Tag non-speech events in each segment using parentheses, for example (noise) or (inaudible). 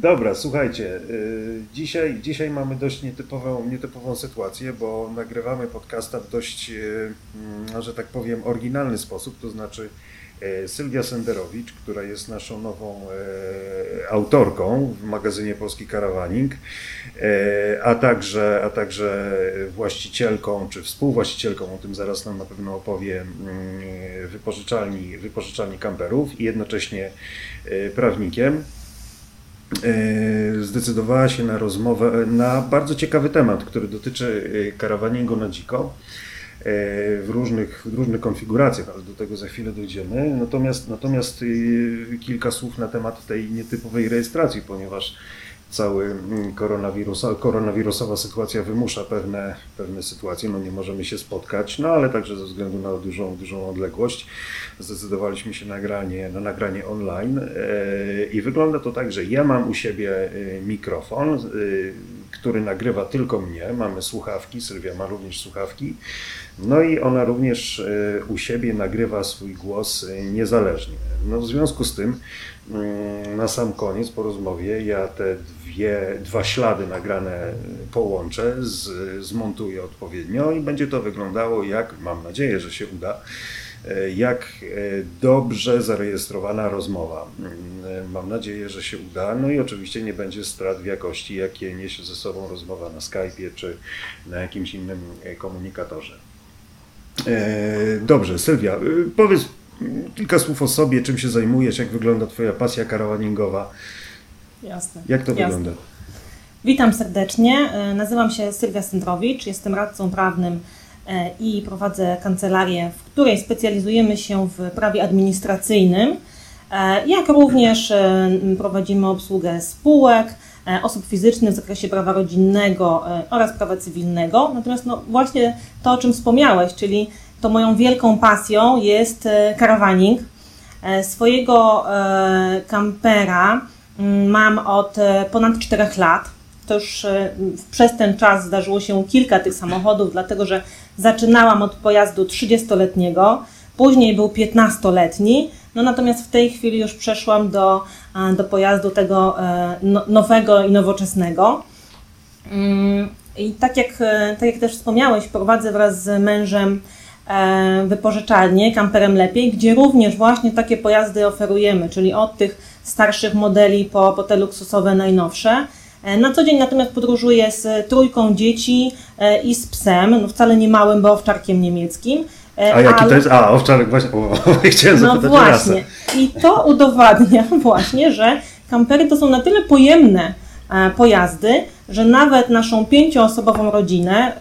Dobra, słuchajcie, y, dzisiaj, dzisiaj mamy dość nietypową, nietypową sytuację, bo nagrywamy podcasta w dość, y, mm, że tak powiem, oryginalny sposób, to znaczy y, Sylwia Senderowicz, która jest naszą nową autorką w magazynie Polski Karawaning, a także, a także właścicielką czy współwłaścicielką, o tym zaraz nam na pewno opowie, mm, wypożyczalni, wypożyczalni kamperów i jednocześnie prawnikiem. E, zdecydowała się na rozmowę na bardzo ciekawy temat, który dotyczy e, karawaningu na dziko w różnych, różnych konfiguracjach, ale do tego za chwilę dojdziemy. Natomiast, natomiast kilka słów na temat tej nietypowej rejestracji, ponieważ cały mm, koronawirus, koronawirusowa sytuacja wymusza pewne, pewne sytuacje. No nie możemy się spotkać, no ale także ze względu na dużą, dużą odległość zdecydowaliśmy się nagranie, na nagranie online e, i wygląda to tak, że ja mam u siebie e, mikrofon, e, który nagrywa tylko mnie, mamy słuchawki, Sylwia ma również słuchawki, no i ona również u siebie nagrywa swój głos niezależnie. No w związku z tym na sam koniec po rozmowie ja te dwie, dwa ślady nagrane połączę, z, zmontuję odpowiednio i będzie to wyglądało jak, mam nadzieję, że się uda, E, jak e, dobrze zarejestrowana rozmowa. Mm, mam nadzieję, że się uda. No i oczywiście nie będzie strat w jakości, jakie niesie ze sobą rozmowa na Skype'ie czy na jakimś innym e, komunikatorze. Dobrze, Sylwia, powiedz kilka słów o sobie, czym się zajmujesz, jak wygląda Twoja pasja karawaningowa. Jasne. Jak to Jasne. wygląda? Witam serdecznie. Nazywam się Sylwia Sędrowicz, jestem radcą prawnym E, i prowadzę kancelarię, w której specjalizujemy się w prawie administracyjnym, e, jak również e, prowadzimy obsługę spółek, osób fizycznych w zakresie prawa rodzinnego oraz prawa cywilnego. Natomiast no właśnie to, o czym wspomniałeś, czyli to moją wielką pasją jest karawaning. Swojego kampera mm, mam od ponad 4 lat to już e, przez ten czas zdarzyło się kilka tych samochodów, dlatego że zaczynałam od pojazdu 30-letniego, później był 15-letni, no natomiast w tej chwili już przeszłam do, e, do pojazdu tego e, no, nowego i nowoczesnego. Mm, I tak jak, tak jak też wspomniałeś, prowadzę wraz z mężem wypożyczalnię Kamperem Lepiej, gdzie również właśnie takie pojazdy oferujemy, czyli od tych starszych modeli po, po te luksusowe najnowsze. E, na co dzień natomiast podróżuję z trójką dzieci e, i z psem, no wcale nie małym, bo owczarkiem niemieckim. E, A jaki ale... to jest? A, owczarek właśnie, o, (laughs) chciałem no zapytać właśnie. I to udowadnia (laughs) właśnie, że kampery to są na tyle pojemne pojazdy, że nawet naszą pięcioosobową rodzinę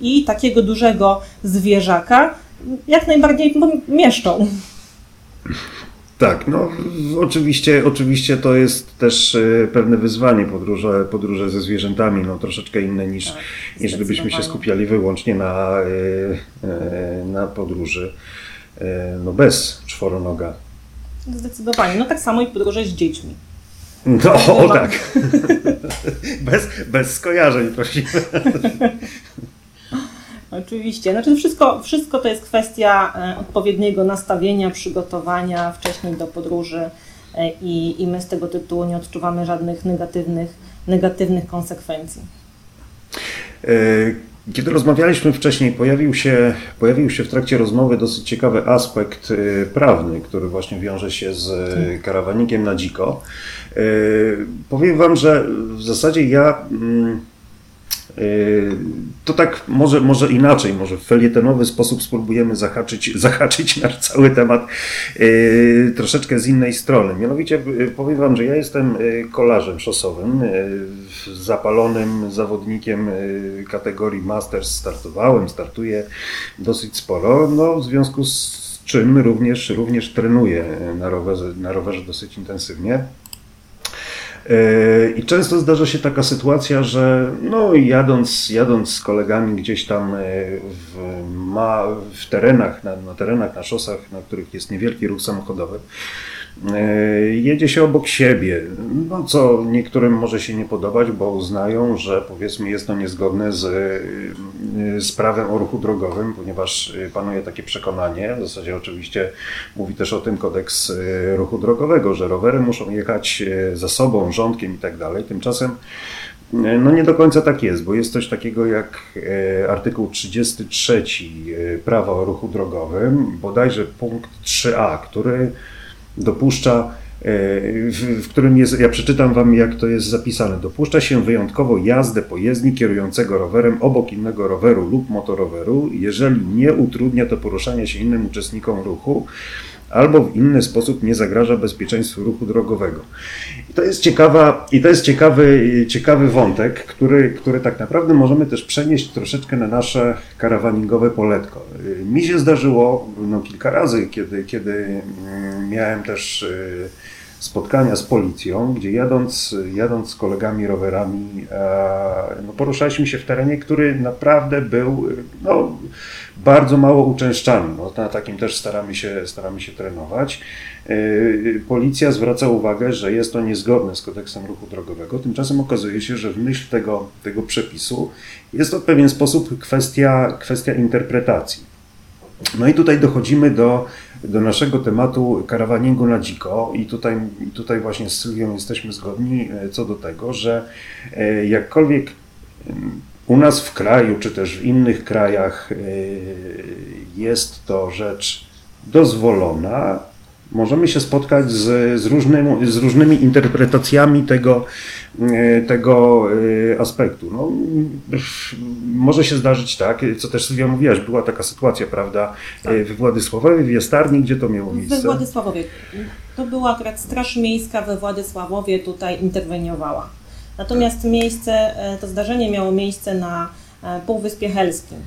i takiego dużego zwierzaka jak najbardziej mieszczą. Tak, no oczywiście, oczywiście to jest też e, pewne wyzwanie podróże, podróże ze zwierzętami, no troszeczkę inne niż, tak, niż gdybyśmy się skupiali wyłącznie na, e, e, na podróży no bez czworonoga. Zdecydowanie, no tak samo i podróże z dziećmi. No, o, tak. (laughs) bez, bez skojarzeń prosimy. Oczywiście. Znaczy wszystko, wszystko to jest kwestia e, odpowiedniego nastawienia, przygotowania wcześniej do podróży e, i, i my z tego tytułu nie odczuwamy żadnych negatywnych, negatywnych konsekwencji. E, kiedy rozmawialiśmy wcześniej, pojawił się, pojawił się w trakcie rozmowy dosyć ciekawy aspekt prawny, który właśnie wiąże się z tak. karawanikiem na dziko. Powiem Wam, że w zasadzie ja mm, Yy, to tak może, może inaczej, może w felietonowy sposób spróbujemy zahaczyć, (laughs) zahaczyć nasz cały temat yy, troszeczkę z innej strony. Mianowicie powiem Wam, że ja jestem kolarzem szosowym, zapalonym zawodnikiem kategorii Masters startowałem, startuję dosyć sporo, no w związku z czym również, również trenuję na rowerze, na rowerze dosyć intensywnie. I często zdarza się taka sytuacja, że no, jadąc, jadąc z kolegami gdzieś tam e, w, ma, w terenach, na, na terenach, na szosach, na których jest niewielki ruch samochodowy, jedzie się obok siebie, no co niektórym może się nie podobać, bo uznają, że powiedzmy jest to niezgodne z, z prawem o ruchu drogowym, ponieważ panuje takie przekonanie, w zasadzie oczywiście mówi też o tym kodeks ruchu drogowego, że rowery muszą jechać za sobą, rządkiem i tak dalej. Tymczasem no nie do końca tak jest, bo jest coś takiego jak e, artykuł 33 e, Prawa o ruchu drogowym, bodajże punkt 3a, który dopuszcza, e, w, którym jest, ja przeczytam Wam jak to jest zapisane, dopuszcza się wyjątkowo jazdę pojezdni kierującego rowerem obok innego roweru lub motoroweru, jeżeli nie utrudnia to poruszania się innym uczestnikom ruchu, albo w inny sposób nie zagraża bezpieczeństwu ruchu drogowego. I to jest, ciekawa, i to jest ciekawy, ciekawy wątek, który, który tak naprawdę możemy też przenieść troszeczkę na nasze karawaningowe poletko. Mi się zdarzyło no, kilka razy, kiedy, kiedy mm, miałem też y, spotkania z policją, gdzie jadąc, jadąc z kolegami rowerami, e, no, poruszaliśmy się w terenie, który naprawdę był no, bardzo mało uczęszczany. No, na takim też staramy się, staramy się trenować. E, policja zwraca uwagę, że jest to niezgodne z kodeksem ruchu drogowego. Tymczasem okazuje się, że w myśl tego, tego przepisu jest to w pewien sposób kwestia, kwestia interpretacji. No i tutaj dochodzimy do, do naszego tematu karawaningu na dziko. I tutaj, tutaj właśnie z Sylwią jesteśmy zgodni e, co do tego, że e, jakkolwiek u nas w kraju, czy też w innych krajach e, jest to rzecz dozwolona, możemy się spotkać z, z, różnymi, z różnymi interpretacjami tego, tego e, aspektu. No, może się zdarzyć tak, co też Sylwia mówiłaś, była taka sytuacja, prawda, tak. we Władysławowie, w Jastarni, gdzie to miało miejsce? We Władysławowie. To była akurat Straż Miejska we Władysławowie tutaj interweniowała. Natomiast miejsce, e, to zdarzenie miało miejsce na Półwyspie Helskim.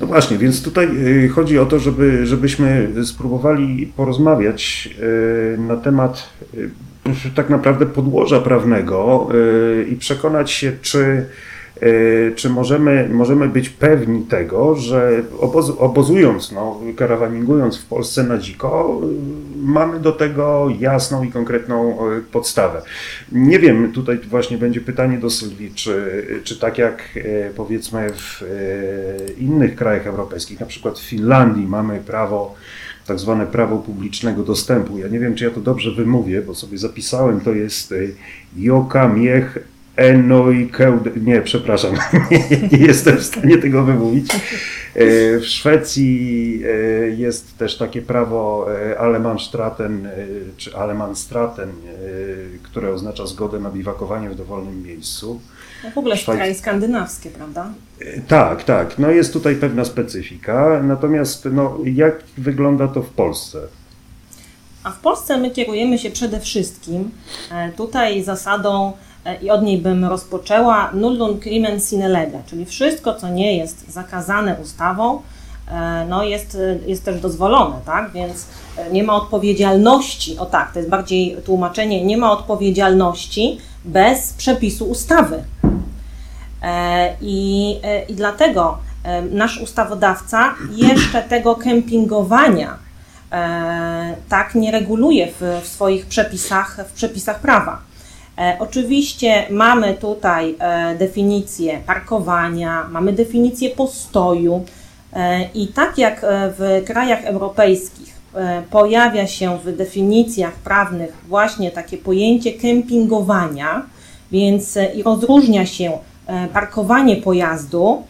No właśnie, więc tutaj chodzi o to, żeby, żebyśmy spróbowali porozmawiać na temat tak naprawdę podłoża prawnego i przekonać się, czy E, czy możemy, możemy być pewni tego, że oboz, obozując, no, karawaningując w Polsce na dziko, mamy do tego jasną i konkretną podstawę. Nie wiem, tutaj właśnie będzie pytanie do Sylwii, czy, czy tak jak powiedzmy w innych krajach europejskich, na przykład w Finlandii mamy prawo tak zwane prawo publicznego dostępu. Ja nie wiem, czy ja to dobrze wymówię, bo sobie zapisałem, to jest Joka Miech Enoi Nie, przepraszam, (laughs) nie, nie, jestem w stanie tego wymówić. E, w Szwecji e, jest też takie prawo Allemannstraten czy Allemannstraten, które oznacza zgodę na biwakowanie w dowolnym miejscu. No w ogóle Szwajc... kraje skandynawskie, prawda? Tak, tak. No jest tutaj pewna specyfika. Natomiast no, jak wygląda to w Polsce? A w Polsce my kierujemy się przede wszystkim tutaj zasadą E, i od niej bym rozpoczęła nullum crimen sine lega, czyli wszystko, co nie jest zakazane ustawą, e, no jest, jest też dozwolone, tak? Więc e, nie ma odpowiedzialności, o tak, to jest bardziej tłumaczenie, nie ma odpowiedzialności bez przepisu ustawy. I, i dlatego nasz ustawodawca jeszcze tego kempingowania tak nie reguluje w, w swoich przepisach, w przepisach prawa. E, oczywiście mamy tutaj e, definicję parkowania, mamy definicję postoju e, i tak jak w krajach europejskich pojawia się w definicjach prawnych właśnie takie pojęcie kempingowania, więc i rozróżnia się parkowanie pojazdu,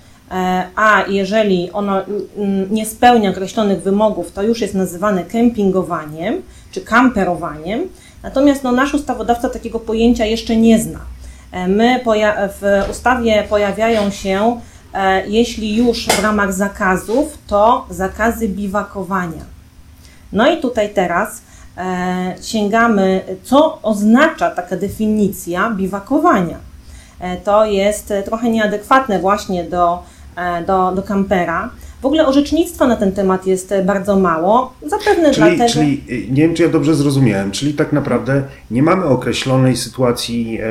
a jeżeli ono nie spełnia określonych wymogów, to już jest nazywane kempingowaniem czy kamperowaniem. Natomiast no, nasz ustawodawca takiego pojęcia jeszcze nie zna. E, my w ustawie pojawiają się, e, jeśli już w ramach zakazów, to zakazy biwakowania. No i tutaj teraz e, sięgamy, co oznacza taka definicja biwakowania. To jest trochę nieadekwatne właśnie do, do, do kampera. W ogóle orzecznictwa na ten temat jest bardzo mało, zapewne czyli, dlatego... Czyli, nie wiem, czy ja dobrze zrozumiałem, czyli tak naprawdę nie mamy określonej sytuacji, e,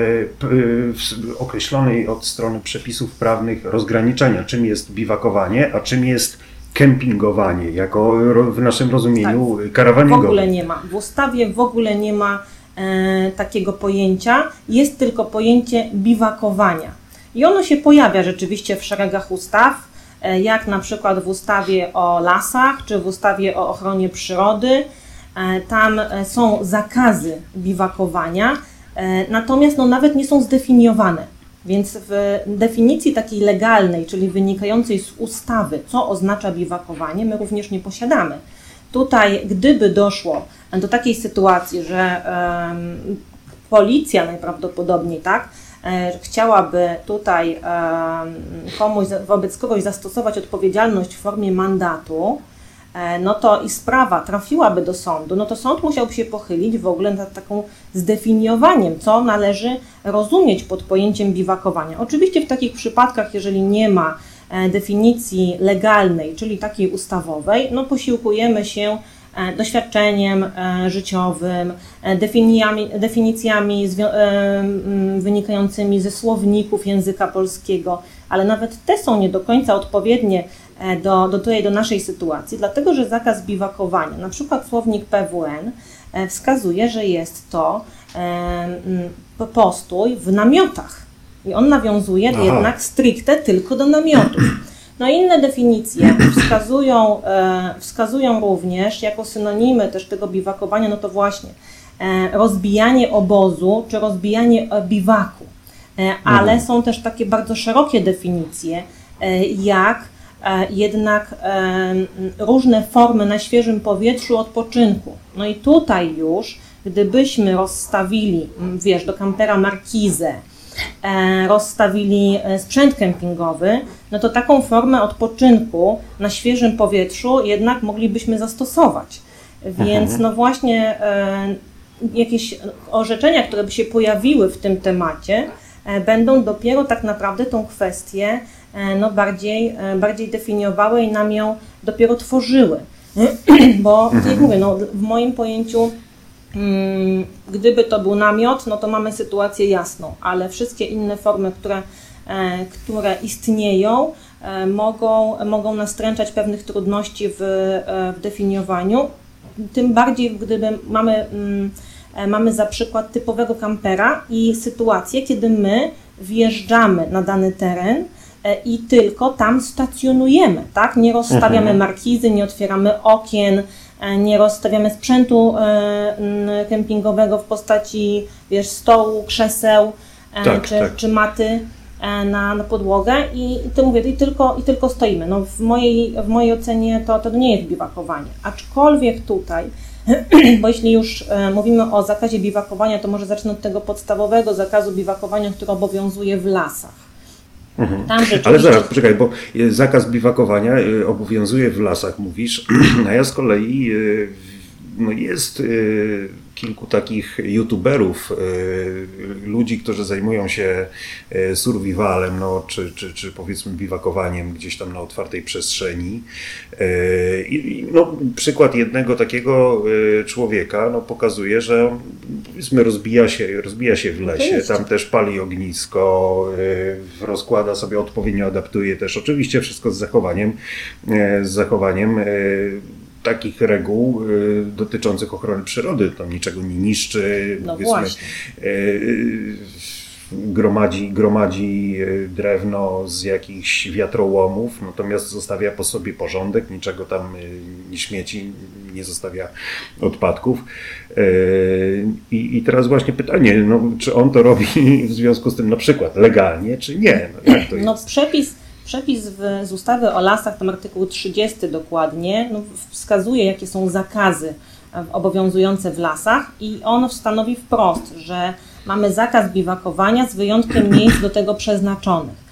określonej od strony przepisów prawnych rozgraniczenia, czym jest biwakowanie, a czym jest kempingowanie jako w naszym rozumieniu tak. W ogóle nie ma. W ustawie w ogóle nie ma e, takiego pojęcia. Jest tylko pojęcie biwakowania. I ono się pojawia rzeczywiście w szeregach ustaw, e, jak na przykład w ustawie o lasach, czy w ustawie o ochronie przyrody. E, tam e, są zakazy biwakowania, e, natomiast no, nawet nie są zdefiniowane. Więc w definicji takiej legalnej, czyli wynikającej z ustawy, co oznacza biwakowanie, my również nie posiadamy. Tutaj, gdyby doszło do takiej sytuacji, że policja najprawdopodobniej tak, e, chciałaby tutaj komuś, wobec kogoś zastosować odpowiedzialność w formie mandatu, E, no to i sprawa trafiłaby do sądu, no to sąd musiałby się pochylić w ogóle nad taką zdefiniowaniem, co należy rozumieć pod pojęciem biwakowania. Oczywiście w takich przypadkach, jeżeli nie ma e, definicji legalnej, czyli takiej ustawowej, no posiłkujemy się doświadczeniem życiowym, definicjami, definicjami wynikającymi ze słowników języka polskiego, ale nawet te są nie do końca odpowiednie E, do, do, do naszej sytuacji, dlatego że zakaz biwakowania, na przykład słownik PWN e, wskazuje, że jest to e, postój w namiotach. I on nawiązuje Aha. jednak stricte tylko do namiotów. No inne definicje wskazują, wskazują również jako synonimy też tego biwakowania, no to właśnie rozbijanie obozu czy rozbijanie biwaku. Ale mhm. są też takie bardzo szerokie definicje, jak E, jednak e, różne formy na świeżym powietrzu odpoczynku. No i tutaj już, gdybyśmy rozstawili, wiesz, do kampera markizę, e, rozstawili sprzęt kempingowy, no to taką formę odpoczynku na świeżym powietrzu jednak moglibyśmy zastosować. Więc mhm. no właśnie jakieś orzeczenia, które by się pojawiły w tym temacie, będą dopiero tak naprawdę tą kwestię E, no, bardziej, e, bardziej definiowały i nam ją dopiero tworzyły. (clears throat) Bo jak mhm. mówię, no, w moim pojęciu, gdyby to był namiot, no to mamy sytuację jasną, ale wszystkie inne formy, które, e, które istnieją, mogą, mogą nastręczać pewnych trudności w, w definiowaniu. Tym bardziej, gdyby mamy, mm, mamy za przykład typowego kampera i sytuację, kiedy my wjeżdżamy na dany teren, E, i tylko tam stacjonujemy, tak? Nie rozstawiamy mhm. markizy, nie otwieramy okien, e, nie rozstawiamy sprzętu e, kempingowego w postaci, wiesz, stołu, krzeseł tak, czy, tak. czy maty na, na podłogę i, i to mówię, i tylko, i tylko stoimy. No w, mojej, w mojej ocenie to, to nie jest biwakowanie. Aczkolwiek tutaj, (clears throat) bo jeśli już mówimy o zakazie biwakowania, to może zacznę od tego podstawowego zakazu biwakowania, który obowiązuje w lasach. Mhm. Ale zaraz, poczekaj, bo zakaz biwakowania y, obowiązuje w lasach, mówisz, (clears throat) a ja z kolei y, no jest kilku takich youtuberów, ludzi, którzy zajmują się survivalem, no, czy, czy, czy powiedzmy biwakowaniem gdzieś tam na otwartej przestrzeni. I, no, przykład jednego takiego człowieka no, pokazuje, że powiedzmy rozbija się, rozbija się w lesie, tam też pali ognisko, rozkłada sobie odpowiednio, adaptuje też, oczywiście wszystko z zachowaniem, z zachowaniem takich reguł y, dotyczących ochrony przyrody. Tam niczego nie niszczy, no y, gromadzi, gromadzi y, drewno z jakichś wiatrołomów, natomiast zostawia po sobie porządek, niczego tam nie śmieci, nie zostawia odpadków. I, i teraz właśnie pytanie, no, czy on to robi w związku z tym na przykład legalnie, czy nie? No, jak to no, jest? No przepis Przepis w, z ustawy o lasach, tam artykuł 30 dokładnie, no, wskazuje, jakie są zakazy e, obowiązujące w lasach i on stanowi wprost, że mamy zakaz biwakowania z wyjątkiem (clears throat) miejsc do tego przeznaczonych.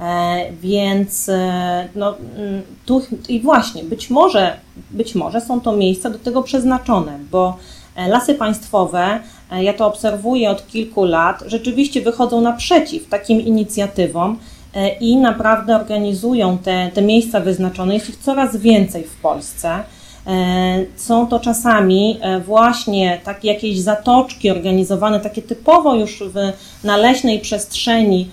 E, więc e, no, mm, tu i właśnie, być może, być może są to miejsca do tego przeznaczone, bo e, lasy państwowe, ja to obserwuję od kilku lat, rzeczywiście wychodzą naprzeciw takim inicjatywom, i naprawdę organizują te, te miejsca wyznaczone. Jest ich coraz więcej w Polsce. E, są to czasami e, właśnie takie jakieś zatoczki organizowane, takie typowo już w, naleśnej przestrzeni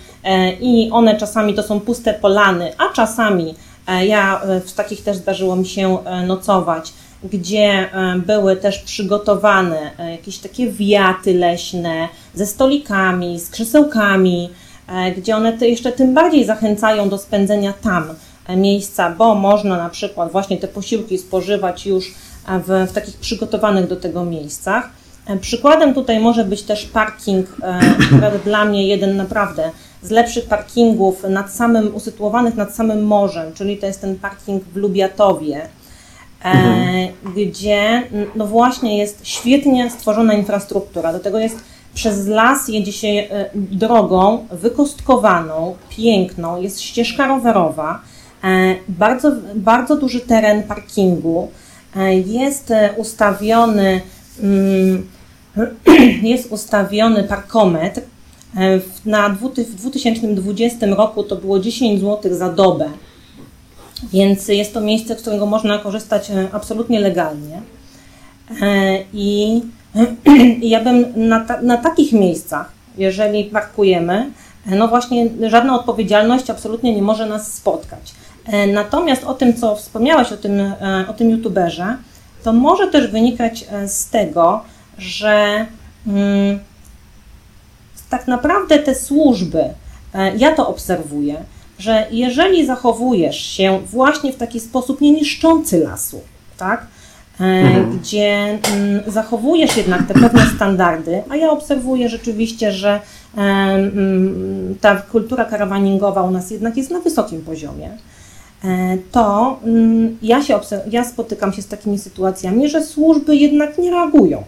i one czasami to są puste polany, a czasami Ja w takich też zdarzyło mi się nocować, gdzie były też przygotowane jakieś takie wiaty leśne ze stolikami, z krzesełkami, gdzie one jeszcze tym bardziej zachęcają do spędzenia tam miejsca, bo można na przykład właśnie te posiłki spożywać już w, w takich przygotowanych do tego miejscach. E, przykładem tutaj może być też parking, e, (clears throat) dla mnie jeden naprawdę z lepszych parkingów nad samym, usytuowanych nad samym morzem, czyli to jest ten parking w Lubiatowie, e, mhm. gdzie no właśnie jest świetnie stworzona infrastruktura. Do tego jest przez las jedzie się drogą wykostkowaną, piękną, jest ścieżka rowerowa, bardzo, bardzo duży teren parkingu, jest ustawiony mm, (clears throat) jest ustawiony parkometr. E, na w 2020 roku to było 10 zł za dobę, więc jest to miejsce, z którego można korzystać e, absolutnie legalnie. E, I, (clears throat) ja bym na, ta, na takich miejscach, jeżeli parkujemy, no właśnie żadna odpowiedzialność absolutnie nie może nas spotkać. Natomiast o tym, co wspomniałaś o tym, o tym youtuberze, to może też wynikać z tego, że mm, tak naprawdę te służby, e, ja to obserwuję, że jeżeli zachowujesz się właśnie w taki sposób nie niszczący lasu, tak, e, mhm. gdzie mm, zachowujesz jednak te pewne standardy, a ja obserwuję rzeczywiście, że e, mm, ta kultura karawaningowa u nas jednak jest na wysokim poziomie, to ja, się ja spotykam się z takimi sytuacjami, że służby jednak nie reagują.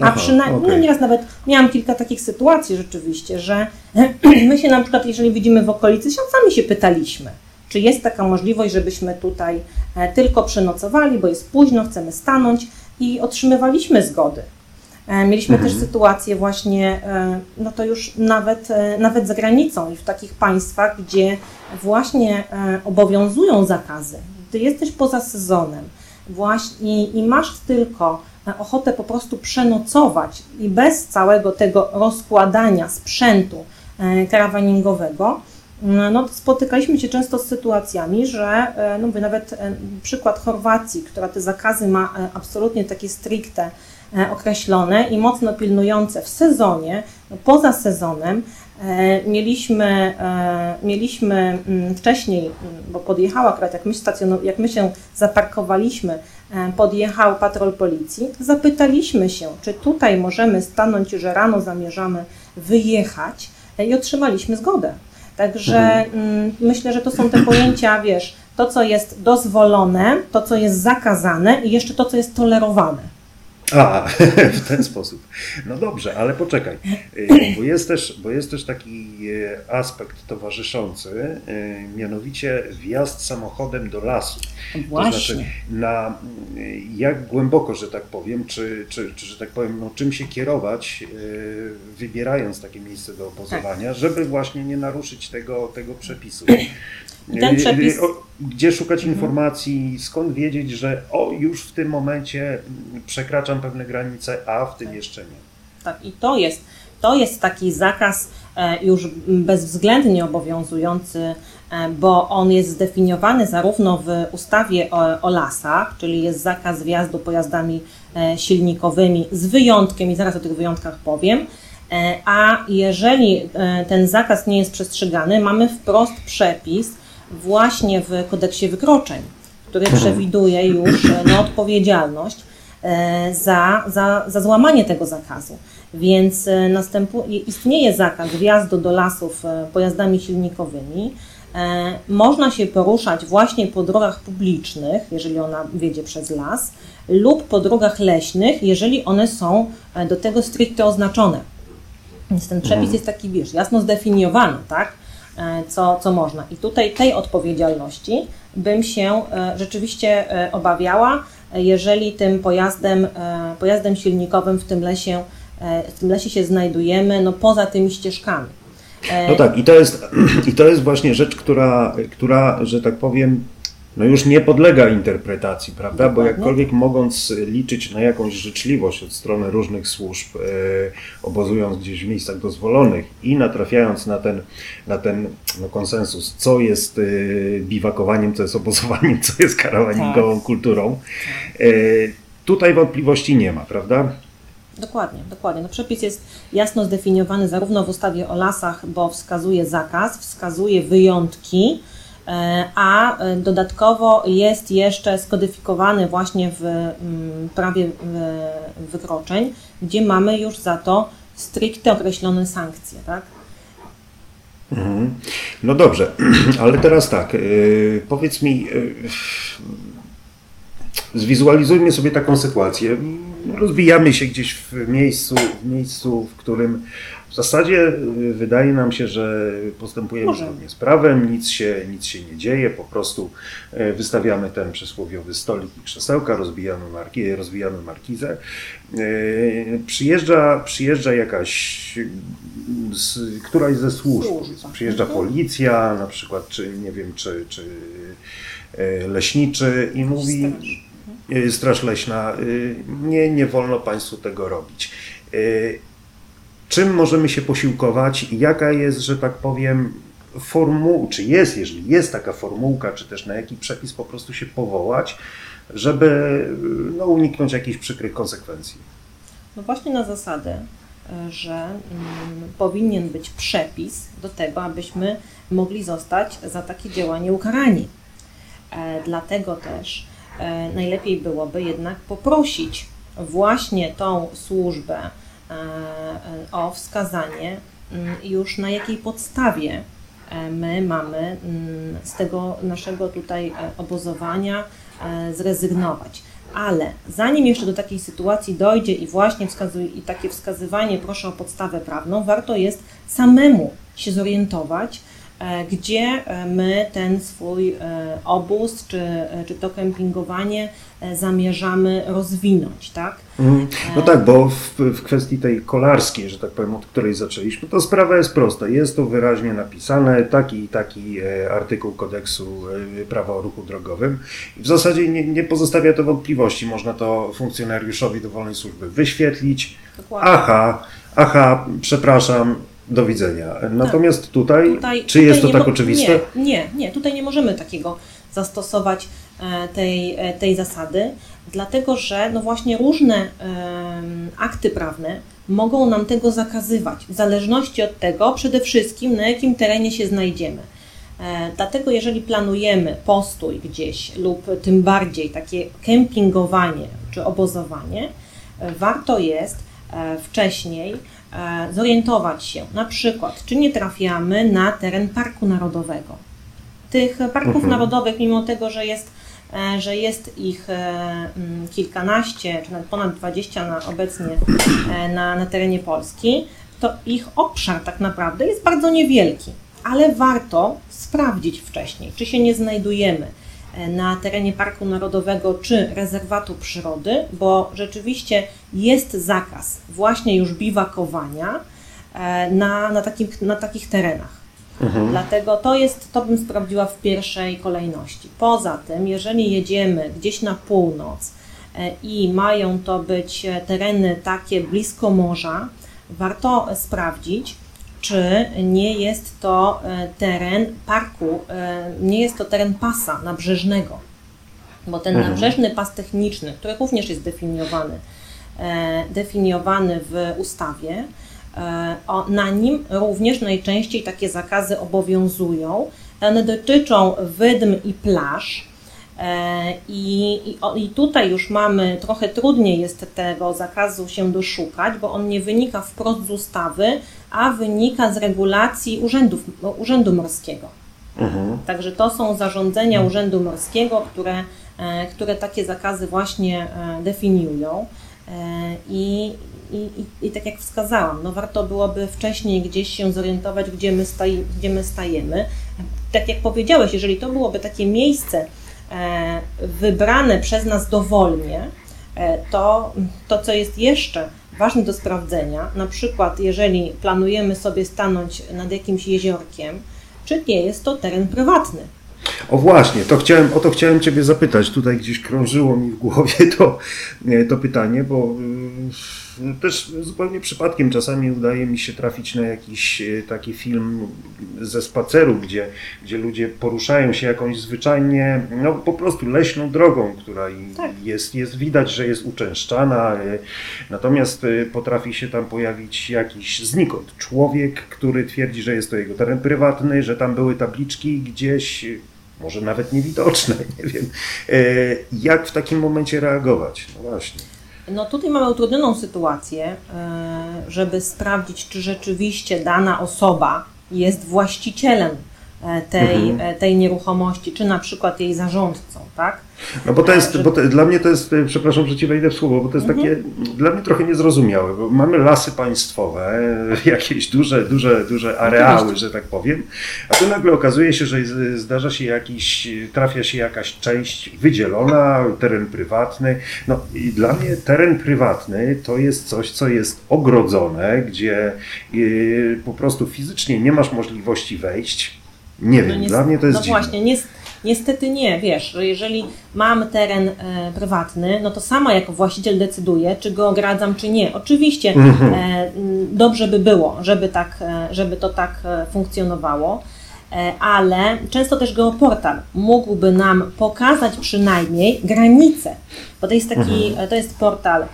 A przynajmniej, okay. no nieraz nawet miałam kilka takich sytuacji rzeczywiście, że (clears throat) my się na przykład, jeżeli widzimy w okolicy, sami się pytaliśmy, czy jest taka możliwość, żebyśmy tutaj e, tylko przenocowali, bo jest późno, chcemy stanąć i otrzymywaliśmy zgody. E, mieliśmy mhm. też sytuację właśnie, e, no to już nawet, nawet za granicą i w takich państwach, gdzie właśnie obowiązują zakazy, gdy jesteś poza sezonem. Właśnie i masz tylko ochotę po prostu przenocować i bez całego tego rozkładania sprzętu e, karawaningowego, mm, no, spotykaliśmy się często z sytuacjami, że e, no mówię, nawet e, przykład Chorwacji, która te zakazy ma absolutnie takie stricte określone i mocno pilnujące w sezonie, poza sezonem, Mieliśmy, mieliśmy mm, wcześniej, mm, bo podjechała akurat, jak my, jak my się zaparkowaliśmy E, podjechał patrol policji. Zapytaliśmy się, czy tutaj możemy stanąć, że rano zamierzamy wyjechać e, i otrzymaliśmy zgodę. Także mhm. Mm, myślę, że to są te pojęcia, wiesz, to co jest dozwolone, to co jest zakazane i jeszcze to co jest tolerowane. A, (laughs) w ten sposób. No dobrze, ale poczekaj, y, bo jest też, bo jest też taki y, aspekt towarzyszący, y, mianowicie wjazd samochodem do lasu. Właśnie. To znaczy, na jak głęboko, że tak powiem, czy, czy, czy że tak powiem, no, czym się kierować, wybierając takie miejsce do opozowania, tak. żeby właśnie nie naruszyć tego, tego przepisu. I ten przepis... Gdzie szukać informacji, skąd wiedzieć, że o, już w tym momencie przekraczam pewne granice, a w tym tak. jeszcze nie. Tak, i to jest, to jest taki zakaz e, już bezwzględnie obowiązujący, e, bo on jest zdefiniowany zarówno w ustawie o, o lasach, czyli jest zakaz wjazdu pojazdami e, silnikowymi z wyjątkiem, i zaraz o tych wyjątkach powiem, a jeżeli ten zakaz nie jest przestrzegany, mamy wprost przepis, właśnie w kodeksie wykroczeń, który mhm. przewiduje już e, no, odpowiedzialność e, za, za, za złamanie tego zakazu. Więc e, następuje, istnieje zakaz wjazdu do lasów pojazdami silnikowymi. Można się poruszać właśnie po drogach publicznych, jeżeli ona wiedzie przez las, lub po drogach leśnych, jeżeli one są do tego stricte oznaczone. Więc ten przepis mhm. jest taki, wiesz, jasno zdefiniowany, tak? E, co, co można. I tutaj tej odpowiedzialności bym się e, rzeczywiście e, obawiała, jeżeli tym pojazdem, pojazdem silnikowym w tym lesie, w tym lesie się znajdujemy, no poza tymi ścieżkami. No tak, i to jest, (clears throat) i to jest właśnie rzecz, która, która, że tak powiem, no już nie podlega interpretacji, prawda? Dokładnie. Bo jakkolwiek mogąc liczyć na jakąś życzliwość od strony różnych służb, e, obozując gdzieś w miejscach dozwolonych i natrafiając na ten, na ten no, konsensus, co jest e, biwakowaniem, co jest obozowaniem, co jest karawaniem Tak. kulturą, e, tutaj wątpliwości nie ma, prawda? Dokładnie, dokładnie. No przepis jest jasno zdefiniowany zarówno w ustawie o lasach, bo wskazuje zakaz, wskazuje wyjątki, a e, dodatkowo jest jeszcze skodyfikowany właśnie w mm, prawie wykroczeń, gdzie mamy już za to stricte określone sankcje, tak? Mhm. No dobrze, (clears throat) ale teraz tak, yy, powiedz mi, zwizualizujmy sobie taką sytuację. Rozbijamy się gdzieś w miejscu, w miejscu, w którym w zasadzie yy, wydaje nam się, że postępujemy Możemy. zgodnie z prawem, nic się, nic się nie dzieje, po prostu yy, wystawiamy ten przysłowiowy stolik i krzesełka, rozbijamy, marki, rozbijamy markizę. Przyjeżdża, przyjeżdża jakaś, któraś ze służb, Służba. przyjeżdża Mhm. policja na przykład, czy nie wiem, czy, czy leśniczy i mówi, Straż. leśna, nie, nie wolno Państwu tego robić. Czym możemy się posiłkować jaka jest, że tak powiem, formuła, czy jest, jeżeli jest taka formułka, czy też na jaki przepis po prostu się powołać, żeby no, uniknąć jakichś przykrych konsekwencji. No właśnie na zasadę, że mm, powinien być przepis do tego, abyśmy mogli zostać za takie działanie ukarani. E, dlatego też e, najlepiej byłoby jednak poprosić właśnie tą służbę o wskazanie mm, już na jakiej podstawie e, my mamy mm, z tego naszego tutaj e, obozowania e, zrezygnować. Ale zanim jeszcze do takiej sytuacji dojdzie i właśnie wskazuje, i takie wskazywanie proszę o podstawę prawną, warto jest samemu się zorientować, e, gdzie e, my ten swój e, obóz czy, e, czy to kempingowanie e, zamierzamy rozwinąć, tak? Mhm. No tak, bo w, w kwestii tej kolarskiej, że tak powiem, od której zaczęliśmy, to sprawa jest prosta. Jest to wyraźnie napisane, taki i taki e, artykuł kodeksu e, prawa o ruchu drogowym. W zasadzie nie, nie pozostawia to wątpliwości. Można to funkcjonariuszowi dowolnej służby wyświetlić. Dokładnie. Aha, aha, przepraszam, do widzenia. Natomiast tutaj, Tutaj- czy tutaj jest to tak mo- oczywiste? Nie, nie, nie, tutaj nie możemy takiego zastosować e, tej, e, tej zasady, dlatego że no właśnie różne akty prawne mogą nam tego zakazywać, w zależności od tego przede wszystkim, na jakim terenie się znajdziemy. E, Dlatego jeżeli planujemy postój gdzieś lub tym bardziej takie kempingowanie czy obozowanie, warto jest wcześniej zorientować się, na przykład, czy nie trafiamy na teren Parku Narodowego. Tych parków Mhm. narodowych, mimo tego, że jest, e, że jest ich e, mm, kilkanaście, czy nawet ponad 20 na, obecnie e, na, na terenie Polski, to ich obszar tak naprawdę jest bardzo niewielki, ale warto sprawdzić wcześniej, czy się nie znajdujemy na terenie Parku Narodowego czy rezerwatu przyrody, bo rzeczywiście jest zakaz właśnie już biwakowania na, na, takim, na takich terenach. Mhm. Dlatego to jest, to bym sprawdziła w pierwszej kolejności. Poza tym, jeżeli jedziemy gdzieś na północ e, i mają to być e, tereny takie blisko morza, warto sprawdzić, czy nie jest to e, teren parku, nie jest to teren pasa nabrzeżnego. Bo ten Mhm. nabrzeżny pas techniczny, który również jest definiowany, definiowany w ustawie, na nim również najczęściej takie zakazy obowiązują. One dotyczą wydm i plaż. E, I, i, I tutaj już mamy, trochę trudniej jest tego zakazu się doszukać, bo on nie wynika wprost z ustawy, a wynika z regulacji urzędów, Urzędu Morskiego. Mhm. Także to są zarządzenia Urzędu Morskiego, które, e, które takie zakazy właśnie e, definiują. E, I, i, i, I tak jak wskazałam, no warto byłoby wcześniej gdzieś się zorientować, gdzie my, staj, gdzie my stajemy. Tak jak powiedziałeś, jeżeli to byłoby takie miejsce e, wybrane przez nas dowolnie, e, to, to co jest jeszcze ważne do sprawdzenia, na przykład jeżeli planujemy sobie stanąć nad jakimś jeziorkiem, czy nie jest to teren prywatny. O właśnie, to chciałem, o to chciałem Ciebie zapytać. Tutaj gdzieś krążyło mi w głowie to, to pytanie, bo też zupełnie przypadkiem czasami udaje mi się trafić na jakiś e, taki film ze spaceru, gdzie, gdzie ludzie poruszają się jakąś zwyczajnie, no po prostu leśną drogą, która tak. jest, jest widać, że jest uczęszczana, e, natomiast e, potrafi się tam pojawić jakiś znikąd człowiek, który twierdzi, że jest to jego teren prywatny, że tam były tabliczki gdzieś może nawet niewidoczne, (laughs) nie wiem. Jak w takim momencie reagować? No właśnie. No tutaj mamy utrudnioną sytuację, e, żeby sprawdzić, czy rzeczywiście dana osoba jest właścicielem tej, mhm. E, tej nieruchomości, czy na przykład jej zarządcą, tak? No bo to jest, bo to, dla mnie to jest, przepraszam, że Ci wejdę w słowo, bo to jest mhm. takie dla mnie trochę niezrozumiałe, bo mamy lasy państwowe, (laughs) jakieś duże, duże, duże areały, że tak powiem, a tu nagle okazuje się, że zdarza się jakiś, trafia się jakaś część wydzielona, teren prywatny. No i dla mnie teren prywatny to jest coś, co jest ogrodzone, gdzie po prostu fizycznie nie masz możliwości wejść. Nie no wiem, nie, dla mnie to jest No dziwne. właśnie, nie, Niestety nie, wiesz, że jeżeli mam teren e, prywatny, no to sama jako właściciel decyduję, czy go ogradzam, czy nie. Oczywiście mhm. e, dobrze by było, żeby, tak, e, żeby to tak e, funkcjonowało, e, ale często też geoportal mógłby nam pokazać przynajmniej granice, bo to jest taki, mhm. to jest portal,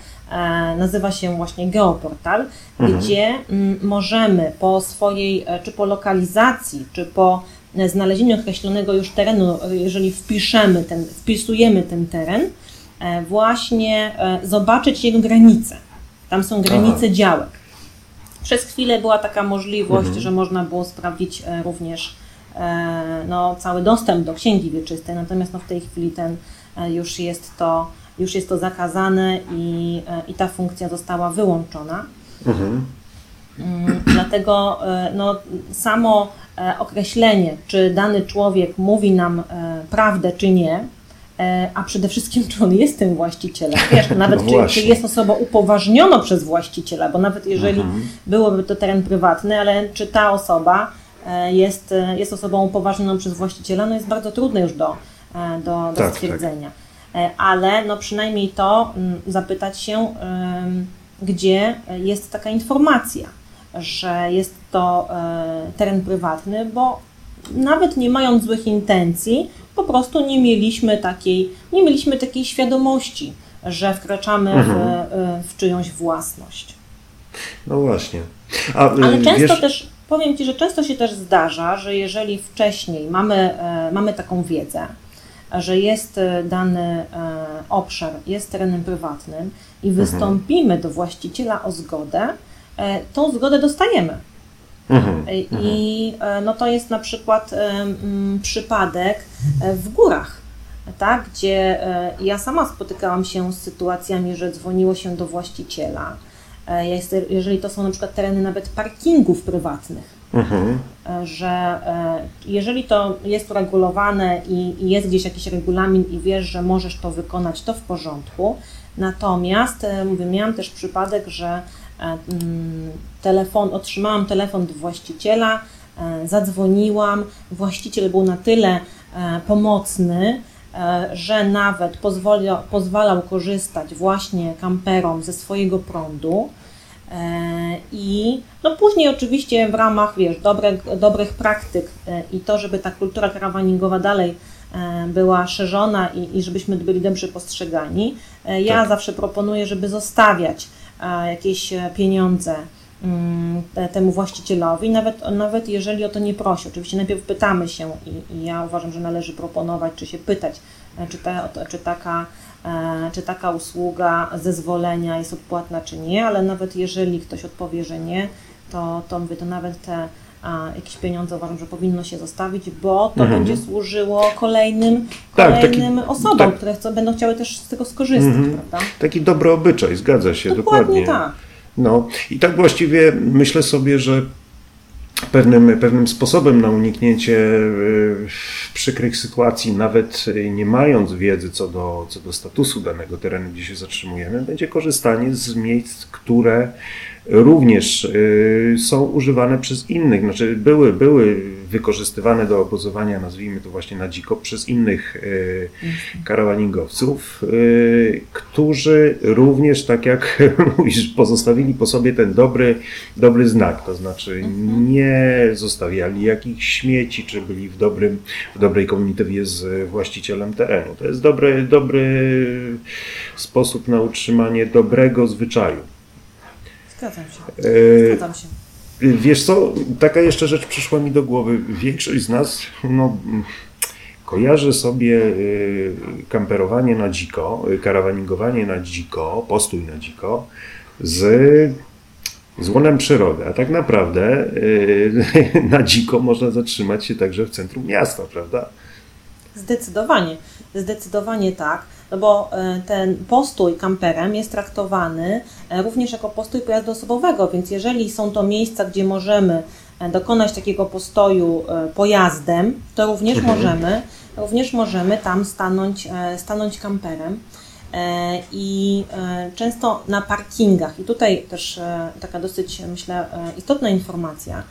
nazywa się właśnie Geoportal, mhm. gdzie m, możemy po swojej, czy po lokalizacji, czy po znalezieniu określonego już terenu, jeżeli wpiszemy ten, wpisujemy ten teren, e, właśnie e, zobaczyć jego granice. Tam są granice Aha. działek. Przez chwilę była taka możliwość, mhm. że można było sprawdzić e, również no, cały dostęp do księgi wieczystej, natomiast no, w tej chwili ten już jest to, już jest to zakazane i, i ta funkcja została wyłączona. Mhm. Mm, dlatego no, samo E, określenie, czy dany człowiek mówi nam e, prawdę, czy nie, e, a przede wszystkim, (laughs) czy on jest tym właścicielem. Wiesz, nawet no czy, czy, jest osoba upoważniona przez właściciela, bo nawet jeżeli mhm. byłoby to teren prywatny, ale czy ta osoba jest, jest osobą upoważnioną przez właściciela, no jest bardzo trudne już do, do, do tak, stwierdzenia. Tak. Ale no przynajmniej to mm, zapytać się, gdzie jest taka informacja że jest to e, teren prywatny, bo nawet nie mając złych intencji, po prostu nie mieliśmy takiej, nie mieliśmy takiej świadomości, że wkraczamy mhm. w, e, w czyjąś własność. No właśnie. A, Ale często wiesz... też, powiem Ci, że często się też zdarza, że jeżeli wcześniej mamy, e, mamy taką wiedzę, że jest dany obszar, jest terenem prywatnym i mhm. wystąpimy do właściciela o zgodę, E, tą zgodę dostajemy. Mhm, e, I mhm. no to jest na przykład przypadek w górach, tak, gdzie ja sama spotykałam się z sytuacjami, że dzwoniło się do właściciela. Jeżeli to są na przykład tereny nawet parkingów prywatnych, Mhm. że jeżeli to jest uregulowane i, jest gdzieś jakiś regulamin i wiesz, że możesz to wykonać, to w porządku. Natomiast mówię, miałam też przypadek, że E, mm, telefon, otrzymałam telefon od właściciela, e, zadzwoniłam. Właściciel był na tyle e, pomocny, że nawet pozwalał korzystać właśnie kamperom ze swojego prądu. I no później oczywiście w ramach wiesz, dobrych, dobrych praktyk i to, żeby ta kultura karawaningowa dalej była szerzona i, i żebyśmy byli dobrze postrzegani, ja tak. zawsze proponuję, żeby zostawiać jakieś e, pieniądze mm, temu właścicielowi, nawet, nawet jeżeli o to nie prosi. Oczywiście najpierw pytamy się i, i ja uważam, że należy proponować, czy się pytać, e, czy, ta, czy, taka, e, czy taka usługa zezwolenia jest odpłatna, czy nie, ale nawet jeżeli ktoś odpowie, że nie, to, to mówię, to nawet te a jakieś pieniądze uważam, że powinno się zostawić, bo to mhm. będzie służyło kolejnym, kolejnym tak, taki, osobom, tak. które chcą, będą chciały też z tego skorzystać, mhm. prawda? Taki dobry obyczaj, zgadza się, dokładnie. dokładnie. tak. No i tak właściwie myślę sobie, że pewnym, pewnym sposobem na uniknięcie y, przykrych sytuacji, nawet nie mając wiedzy co do, co do statusu danego terenu, gdzie się zatrzymujemy, będzie korzystanie z miejsc, które również y, są używane przez innych, znaczy były, były wykorzystywane do obozowania, nazwijmy to właśnie na dziko, przez innych y, karawaningowców, y, którzy również, tak jak (laughs) mówisz, pozostawili po sobie ten dobry, dobry znak, to znaczy mhm. nie zostawiali jakichś śmieci, czy byli w, dobrym, w dobrej komitywie z właścicielem terenu. To jest dobry, dobry sposób na utrzymanie dobrego zwyczaju. Zgadzam się. E, Zgadzam się. Wiesz co, taka jeszcze rzecz przyszła mi do głowy. Większość z nas no, kojarzy sobie e, kamperowanie na dziko, e, karawaningowanie na dziko, postój na dziko z z łonem przyrody, a tak naprawdę (laughs) na dziko można zatrzymać się także w centrum miasta, prawda? Zdecydowanie, zdecydowanie tak no bo e, ten postój kamperem jest traktowany również jako postój pojazdu osobowego, więc jeżeli są to miejsca, gdzie możemy e, dokonać takiego postoju pojazdem, to również mhm. możemy, również możemy tam stanąć, stanąć kamperem. I często na parkingach, i tutaj też taka dosyć, myślę, istotna informacja,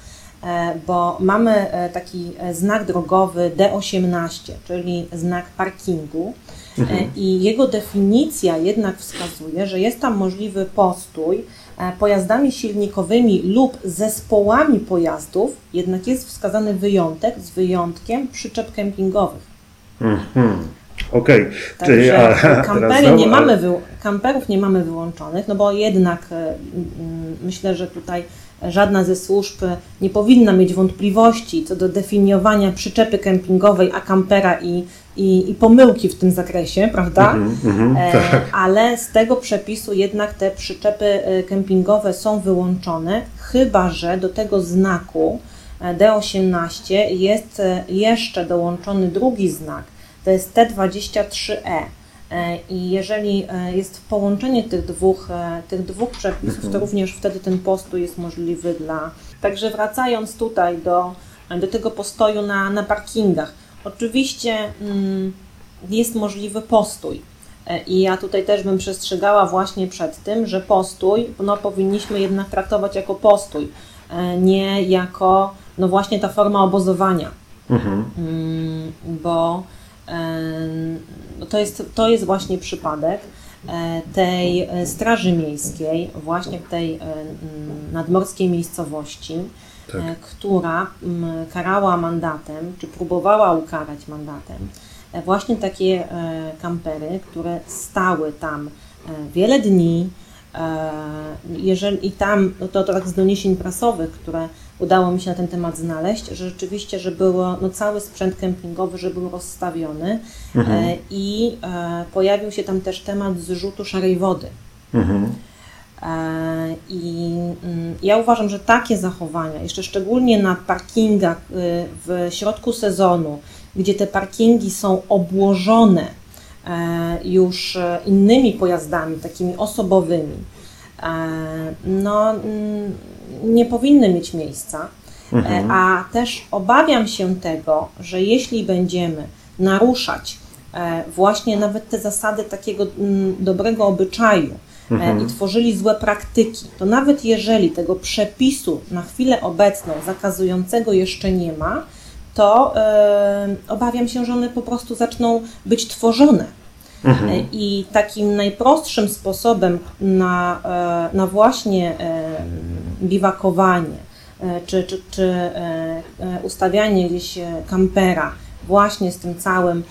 bo mamy taki znak drogowy D18, czyli znak parkingu. Mhm. I jego definicja jednak wskazuje, że jest tam możliwy postój e, pojazdami silnikowymi lub zespołami pojazdów, jednak jest wskazany wyjątek z wyjątkiem przyczep kempingowych. Mhm. Okej, okay. czyli (laughs) kampery nie mamy kamperów nie mamy wyłączonych, no bo jednak e, myślę, że tutaj żadna ze służb nie powinna mieć wątpliwości co do definiowania przyczepy kempingowej, a kampera i, i, i pomyłki w tym zakresie, prawda? Mm -hmm, e, tak. Ale z tego przepisu jednak te przyczepy e, kempingowe są wyłączone, chyba że do tego znaku e, D18 jest jeszcze dołączony drugi znak, to jest T23E. I jeżeli jest połączenie tych dwóch, tych dwóch przepisów, to mhm. również wtedy ten postój jest możliwy dla. Także wracając tutaj do, do tego postoju na, na parkingach, Oczywiście mm, jest możliwy postój. E, I ja tutaj też bym przestrzegała właśnie przed tym, że postój no, powinniśmy jednak traktować jako postój, e, nie jako no właśnie ta forma obozowania. Mhm. Mm, bo no, to, jest, to jest właśnie przypadek tej Straży Miejskiej, właśnie w tej nadmorskiej miejscowości, tak. E, która mm, karała mandatem, czy próbowała ukarać mandatem, e, właśnie takie e, kampery, które stały tam wiele dni, jeżeli i tam, no to, to tak z doniesień prasowych, które udało mi się na ten temat znaleźć, że rzeczywiście, że było, no cały sprzęt kempingowy, że był rozstawiony mhm. i pojawił się tam też temat zrzutu szarej wody. Mhm. E, I mm, ja uważam, że takie zachowania, jeszcze szczególnie na parkingach y, w środku sezonu, gdzie te parkingi są obłożone e, już e, innymi pojazdami, takimi osobowymi, no, mm, nie powinny mieć miejsca. Mhm. A też obawiam się tego, że jeśli będziemy naruszać właśnie nawet te zasady takiego mm, dobrego obyczaju, mhm. i tworzyli złe praktyki, to nawet jeżeli tego przepisu na chwilę obecną zakazującego jeszcze nie ma, to e, obawiam się, że one po prostu zaczną być tworzone. Mhm. E, I takim najprostszym sposobem na, na właśnie biwakowanie czy, czy, czy ustawianie gdzieś kampera właśnie z tym całym,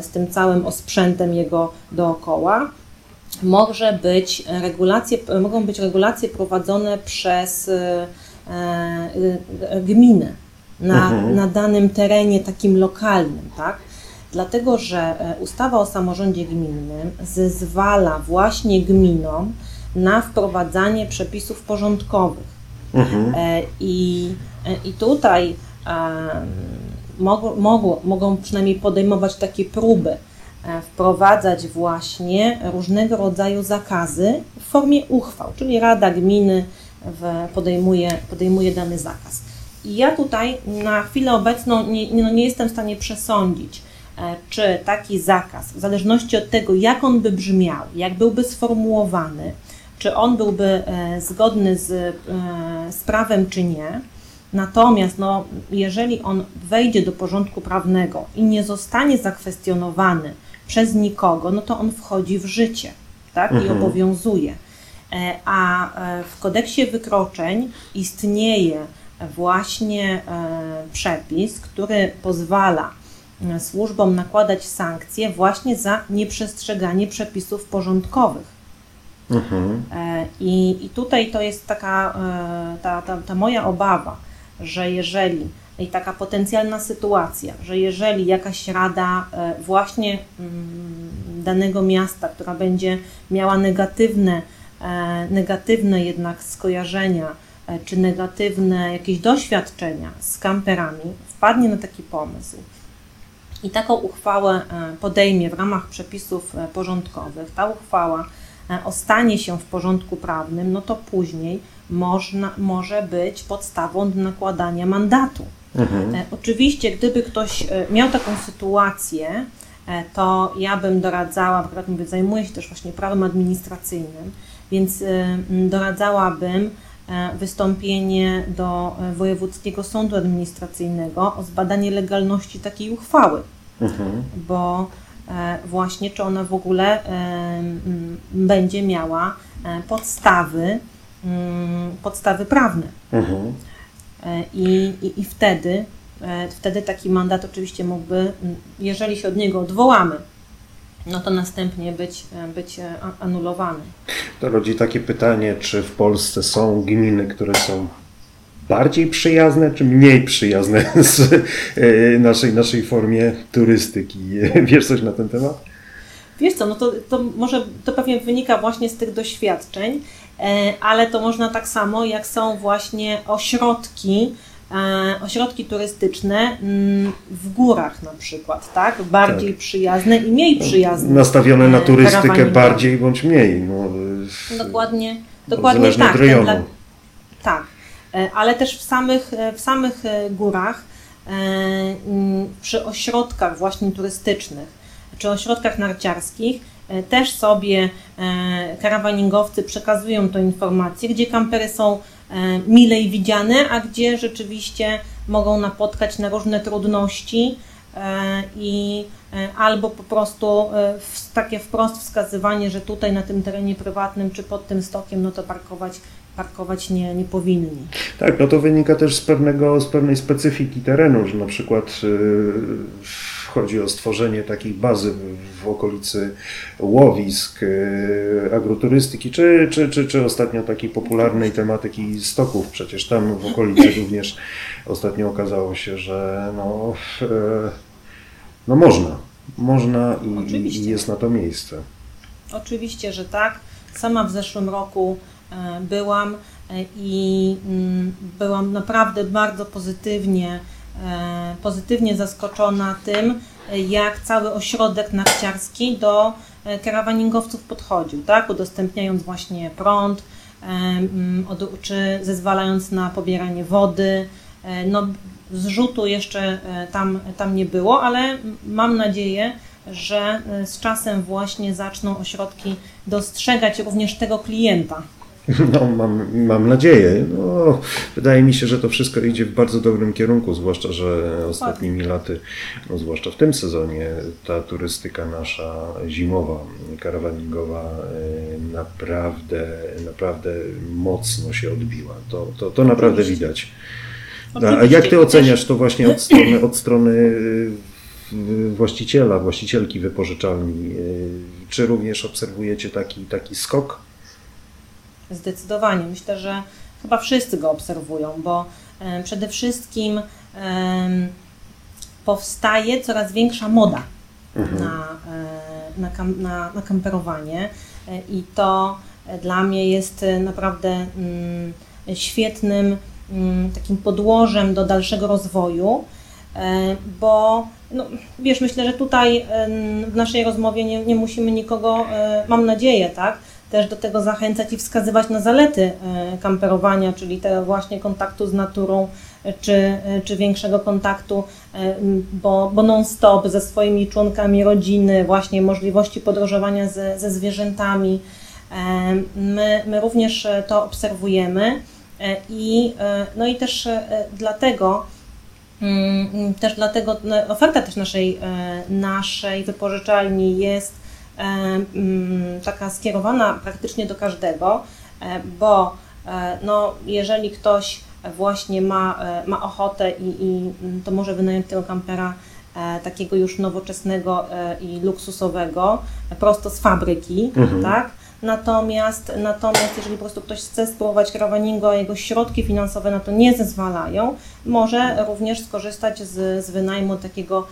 z tym całym osprzętem jego dookoła, może być regulacje, mogą być regulacje prowadzone przez e, e, gminę na, mhm. na danym terenie takim lokalnym, tak? Dlatego, że e, ustawa o samorządzie gminnym zezwala właśnie gminom na wprowadzanie przepisów porządkowych. Mhm. I, I tutaj mogą, mogą, mogą przynajmniej podejmować takie próby wprowadzać właśnie różnego rodzaju zakazy w formie uchwał, czyli Rada Gminy podejmuje, podejmuje dany zakaz. I ja tutaj na chwilę obecną nie, no nie jestem w stanie przesądzić, e, czy taki zakaz, w zależności od tego, jak on by brzmiał, jak byłby sformułowany, czy on byłby e, zgodny z, e, z prawem, czy nie. Natomiast no, jeżeli on wejdzie do porządku prawnego i nie zostanie zakwestionowany przez nikogo, no to on wchodzi w życie tak? i Mhm. obowiązuje. E, A e, w kodeksie wykroczeń istnieje właśnie e, przepis, który pozwala służbom nakładać sankcje właśnie za nieprzestrzeganie przepisów porządkowych. Mhm. I, I tutaj to jest taka ta, ta, ta moja obawa, że jeżeli i taka potencjalna sytuacja, że jeżeli jakaś rada e, właśnie mm, danego miasta, która będzie miała negatywne, e, negatywne jednak skojarzenia, e, czy negatywne jakieś doświadczenia z kamperami, wpadnie na taki pomysł i taką uchwałę podejmie w ramach przepisów porządkowych, ta uchwała ostanie się w porządku prawnym, no to później można, może być podstawą do nakładania mandatu. Mhm. E, Oczywiście, gdyby ktoś e, miał taką sytuację, e, to ja bym doradzała, akurat mówię, zajmuję się też właśnie prawem administracyjnym, więc doradzałabym wystąpienie do Wojewódzkiego Sądu Administracyjnego o zbadanie legalności takiej uchwały Mhm. bo właśnie czy ona w ogóle będzie miała podstawy, podstawy prawne. Mhm. E, I, i, i wtedy, e, wtedy taki mandat oczywiście mógłby, jeżeli się od niego odwołamy, no to następnie być, e, być anulowany. To rodzi takie pytanie, czy w Polsce są gminy, które są bardziej przyjazne, czy mniej przyjazne (laughs) z naszej, naszej formie turystyki? (laughs) Wiesz coś na ten temat? Wiesz co, no to, to może to pewnie wynika właśnie z tych doświadczeń, ale to można tak samo, jak są właśnie ośrodki, e, ośrodki turystyczne mm, w górach na przykład, tak? Bardziej Tak. przyjazne i mniej przyjazne. Nastawione na e, turystykę karawaningowe. bardziej bądź mniej. No, e, Dokładnie, dokładnie tak. dla- tak, E, ale też w samych, e, w samych e, górach, e, mm, przy ośrodkach właśnie turystycznych, czy ośrodkach narciarskich, e, też sobie e, karawaningowcy przekazują tą informację, gdzie kampery są e, milej widziane, a gdzie rzeczywiście mogą napotkać na różne trudności e, i e, albo po prostu e, takie wprost wskazywanie, że tutaj na tym terenie prywatnym czy pod tym stokiem, no to parkować, parkować nie, nie powinni. Tak, no to wynika też z, pewnego, z pewnej specyfiki terenu, że na przykład y, chodzi o stworzenie takiej bazy w, okolicy łowisk, y, agroturystyki, czy, czy, czy, czy ostatnio takiej popularnej tematyki stoków. Przecież tam w okolicy (laughs) również ostatnio okazało się, że no, e, no można, można i, i, jest na to miejsce. Oczywiście, że tak. Sama w zeszłym roku e, byłam e, i mm, byłam naprawdę bardzo pozytywnie, pozytywnie zaskoczona tym, e, jak cały ośrodek narciarski do e, karawaningowców podchodził, tak? Udostępniając właśnie prąd, e, mm, czy zezwalając na pobieranie wody. E, No, zrzutu jeszcze e, tam, tam nie było, ale mam nadzieję, że e, z czasem właśnie zaczną ośrodki dostrzegać również tego klienta. (laughs) No, mam, mam nadzieję. No, wydaje mi się, że to wszystko idzie w bardzo dobrym kierunku, zwłaszcza, że ostatnimi laty, no, zwłaszcza w tym sezonie, ta turystyka nasza zimowa, karawaningowa e, naprawdę, naprawdę mocno się odbiła. To, to, to naprawdę widać. A jak ty oceniasz to właśnie od (clears throat) strony, od strony y, właściciela, właścicielki wypożyczalni? y, Czy również obserwujecie taki, taki skok? Zdecydowanie. Myślę, że chyba wszyscy go obserwują, bo e, przede wszystkim powstaje coraz większa moda Mhm. na, e, na, kam, na, na kamperowanie e, i to dla mnie jest naprawdę mm, świetnym mm, takim podłożem do dalszego rozwoju, bo no, wiesz, myślę, że tutaj w naszej rozmowie nie, nie musimy nikogo, mam nadzieję, tak, też do tego zachęcać i wskazywać na zalety e, kamperowania, czyli tego właśnie kontaktu z naturą, czy, czy większego kontaktu, bo, bo non-stop ze swoimi członkami rodziny, właśnie możliwości podróżowania ze, ze zwierzętami. My, my również to obserwujemy i, no i też dlatego mm, też dlatego no, oferta też naszej, naszej wypożyczalni jest taka skierowana praktycznie do każdego, bo no, jeżeli ktoś właśnie ma, e, ma ochotę i, i to może wynająć tego kampera e, takiego już nowoczesnego e, i luksusowego, prosto z fabryki, mhm. tak? Natomiast, natomiast jeżeli po prostu ktoś chce spróbować caravaningu, a jego środki finansowe na to nie zezwalają, może również skorzystać z, z wynajmu takiego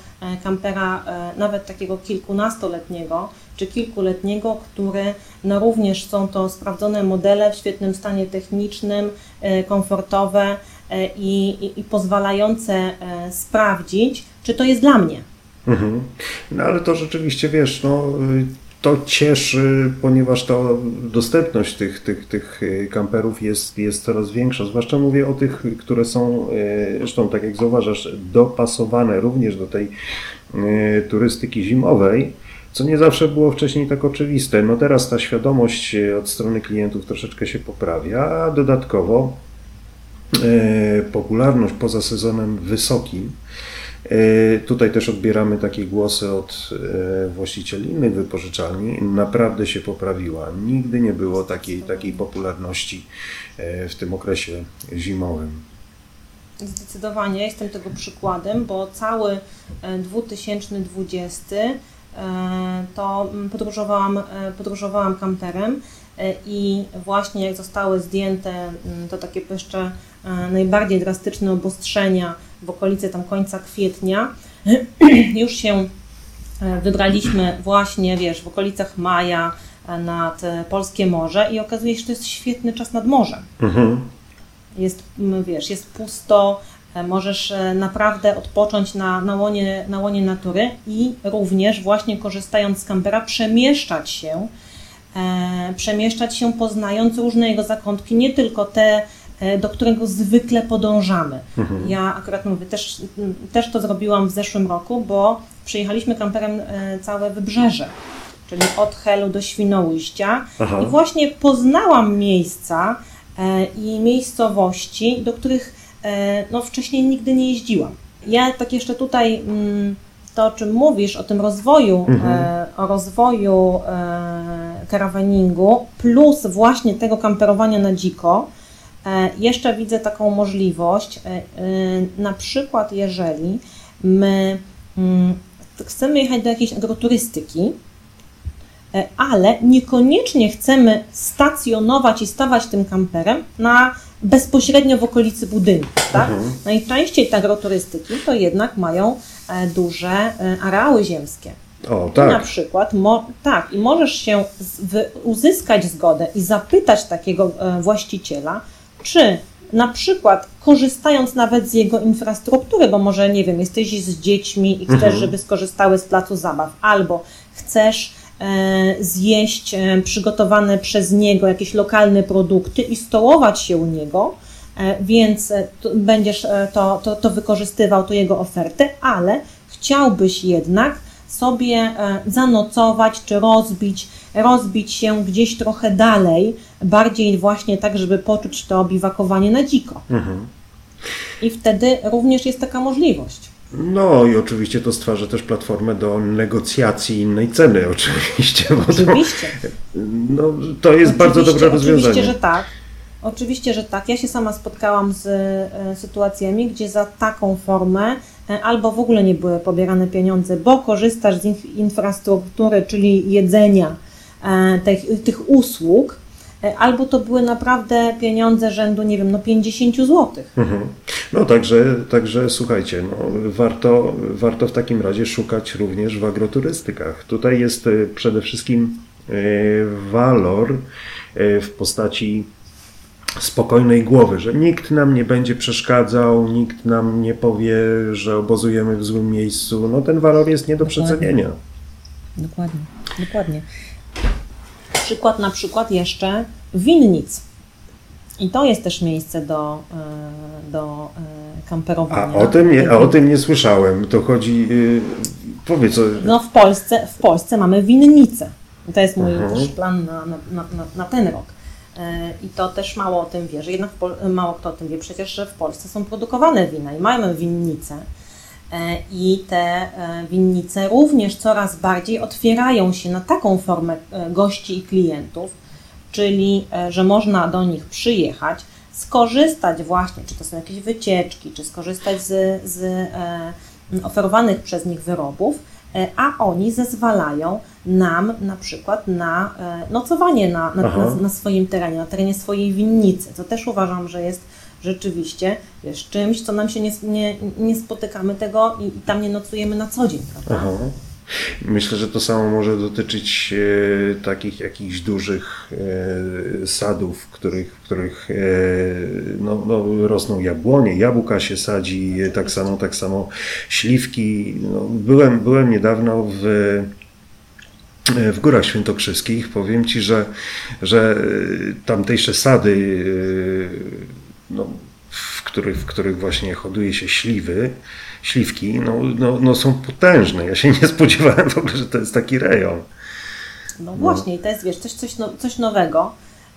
kampera, nawet takiego kilkunastoletniego czy kilkuletniego, który no również są to sprawdzone modele w świetnym stanie technicznym, e, komfortowe e, i, i, i pozwalające e, sprawdzić, czy to jest dla mnie. Mhm. No ale to rzeczywiście wiesz, no to cieszy, ponieważ ta dostępność tych, tych, tych kamperów jest, jest coraz większa. Zwłaszcza mówię o tych, które są, zresztą tak jak zauważasz, dopasowane również do tej turystyki zimowej co nie zawsze było wcześniej tak oczywiste. No teraz ta świadomość e, od strony klientów troszeczkę się poprawia, a dodatkowo e, popularność poza sezonem wysokim. E, tutaj też odbieramy takie głosy od właścicieli innych wypożyczalni. Naprawdę się poprawiła. Nigdy nie było takiej, takiej popularności w tym okresie zimowym. Zdecydowanie jestem tego przykładem, bo cały 2020 E, to podróżowałam, e, podróżowałam kamperem e, i właśnie jak zostały zdjęte to takie jeszcze najbardziej drastyczne obostrzenia w okolicy tam końca kwietnia, (clears throat) już się wybraliśmy właśnie, wiesz, w okolicach maja nad Polskie Morze i okazuje się, że to jest świetny czas nad morzem. Mhm. Jest, wiesz, jest pusto, E, możesz e, naprawdę odpocząć na, na, łonie, na łonie natury i również właśnie korzystając z kampera przemieszczać się, e, przemieszczać się poznając różne jego zakątki, nie tylko te, e, do którego zwykle podążamy. Mhm. Ja akurat mówię, też, też to zrobiłam w zeszłym roku, bo przyjechaliśmy kamperem całe wybrzeże, czyli od Helu do Świnoujścia Aha. i właśnie poznałam miejsca e, i miejscowości, do których E, no wcześniej nigdy nie jeździłam. Ja tak jeszcze tutaj mm, to, o czym mówisz, o tym rozwoju, e, mhm. o rozwoju karawaningu, e, plus właśnie tego kamperowania na dziko, jeszcze widzę taką możliwość, na przykład jeżeli my mm, chcemy jechać do jakiejś agroturystyki, ale niekoniecznie chcemy stacjonować i stawać tym kamperem na bezpośrednio w okolicy budynku. Tak? Mhm. Najczęściej te agroturystyki to jednak mają e, duże e, areały ziemskie. O, tak. na przykład, mo, tak, i możesz się z, uzyskać zgodę i zapytać takiego e, właściciela, czy na przykład korzystając nawet z jego infrastruktury, bo może, nie wiem, jesteś z dziećmi i chcesz, mhm. żeby skorzystały z placu zabaw, albo chcesz zjeść e, przygotowane przez niego jakieś lokalne produkty i stołować się u niego, e, więc będziesz to, to, to wykorzystywał, to jego ofertę, ale chciałbyś jednak sobie zanocować czy rozbić, rozbić się gdzieś trochę dalej, bardziej właśnie tak, żeby poczuć to obiwakowanie na dziko. Mhm. I wtedy również jest taka możliwość. No i oczywiście to stwarza też platformę do negocjacji innej ceny, (laughs) oczywiście. Oczywiście. To, no, to jest oczywiście, bardzo dobre rozwiązanie. Oczywiście, że tak. Oczywiście, że tak. Ja się sama spotkałam z e, sytuacjami, gdzie za taką formę e, albo w ogóle nie były pobierane pieniądze, bo korzystasz z infrastruktury, czyli jedzenia, e, tych, tych usług, albo to były naprawdę pieniądze rzędu, nie wiem, no 50 zł. Mhm. No także, także słuchajcie, no, warto, warto w takim razie szukać również w agroturystykach. Tutaj jest e, przede wszystkim e, walor w postaci spokojnej głowy, że nikt nam nie będzie przeszkadzał, nikt nam nie powie, że obozujemy w złym miejscu. No ten walor jest nie do przecenienia. Dokładnie, dokładnie przykład na przykład jeszcze winnic. I to jest też miejsce do, e, do e, kamperowania. A o tym nie, a o tym nie słyszałem. To chodzi. Yy, powiedz. O... No w Polsce, w Polsce mamy winnicę. I to jest mój Mhm. też plan na, na, na, na- ten rok. E, I to też mało o tym wie, że jednak mało kto o tym wie przecież, że w Polsce są produkowane wina i mamy winnice. E, I te e, winnice również coraz bardziej otwierają się na taką formę e, gości i klientów, czyli że można do nich przyjechać, skorzystać właśnie, czy to są jakieś wycieczki, czy skorzystać z, z oferowanych przez nich wyrobów, a oni zezwalają nam na przykład na nocowanie na, na, na, na swoim terenie, na terenie swojej winnicy, co też uważam, że jest rzeczywiście wiesz, czymś, co nam się nie, nie, nie spotykamy tego i, i tam nie nocujemy na co dzień, prawda? Aha. Myślę, że to samo może dotyczyć e, takich jakichś dużych e, sadów, w których, w których e, no, no, rosną jabłonie, jabłka się sadzi, e, tak samo, tak samo śliwki. No, byłem, byłem niedawno w, e, w Górach Świętokrzyskich. Powiem Ci, że, że e, tamtejsze sady, no, w, których, w których właśnie hoduje się śliwy, śliwki, no, no, no są potężne. Ja się nie spodziewałem w ogóle, że to jest taki rejon. No właśnie, i to jest wiesz, coś, coś, no, coś nowego,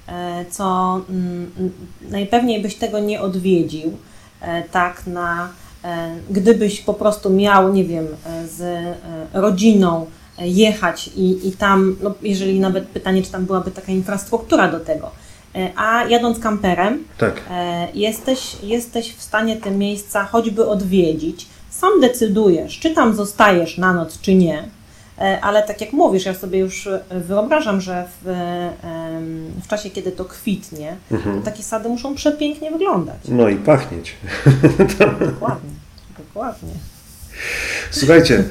e, co mm, mm, najpewniej byś tego nie odwiedził, e, tak na, e, gdybyś po prostu miał, nie wiem, z rodziną jechać i, i tam, no, jeżeli nawet pytanie, czy tam byłaby taka infrastruktura do tego, a jadąc kamperem, Tak. E, jesteś, jesteś w stanie te miejsca choćby odwiedzić. Sam decydujesz, czy tam zostajesz na noc, czy nie. E, Ale tak jak mówisz, ja sobie już e, wyobrażam, że w, w czasie, kiedy to kwitnie, to takie sady muszą przepięknie wyglądać. No i pachnieć. (laughs) Dokładnie, dokładnie. Słuchajcie,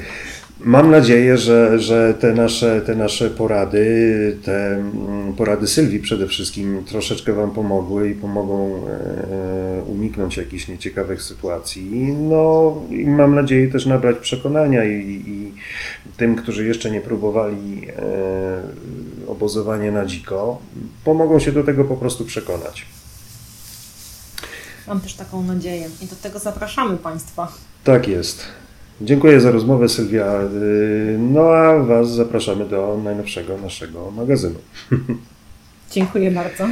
mam nadzieję, że, że te, nasze, te nasze porady, te mm, porady Sylwii przede wszystkim troszeczkę Wam pomogły i pomogą e, uniknąć jakichś nieciekawych sytuacji. No i mam nadzieję też nabrać przekonania i, i tym, którzy jeszcze nie próbowali e, obozowania na dziko, pomogą się do tego po prostu przekonać. Mam też taką nadzieję i do tego zapraszamy Państwa. Tak jest. Dziękuję za rozmowę, Sylwia. Yy, No a Was zapraszamy do najnowszego naszego magazynu. (laughs) Dziękuję bardzo.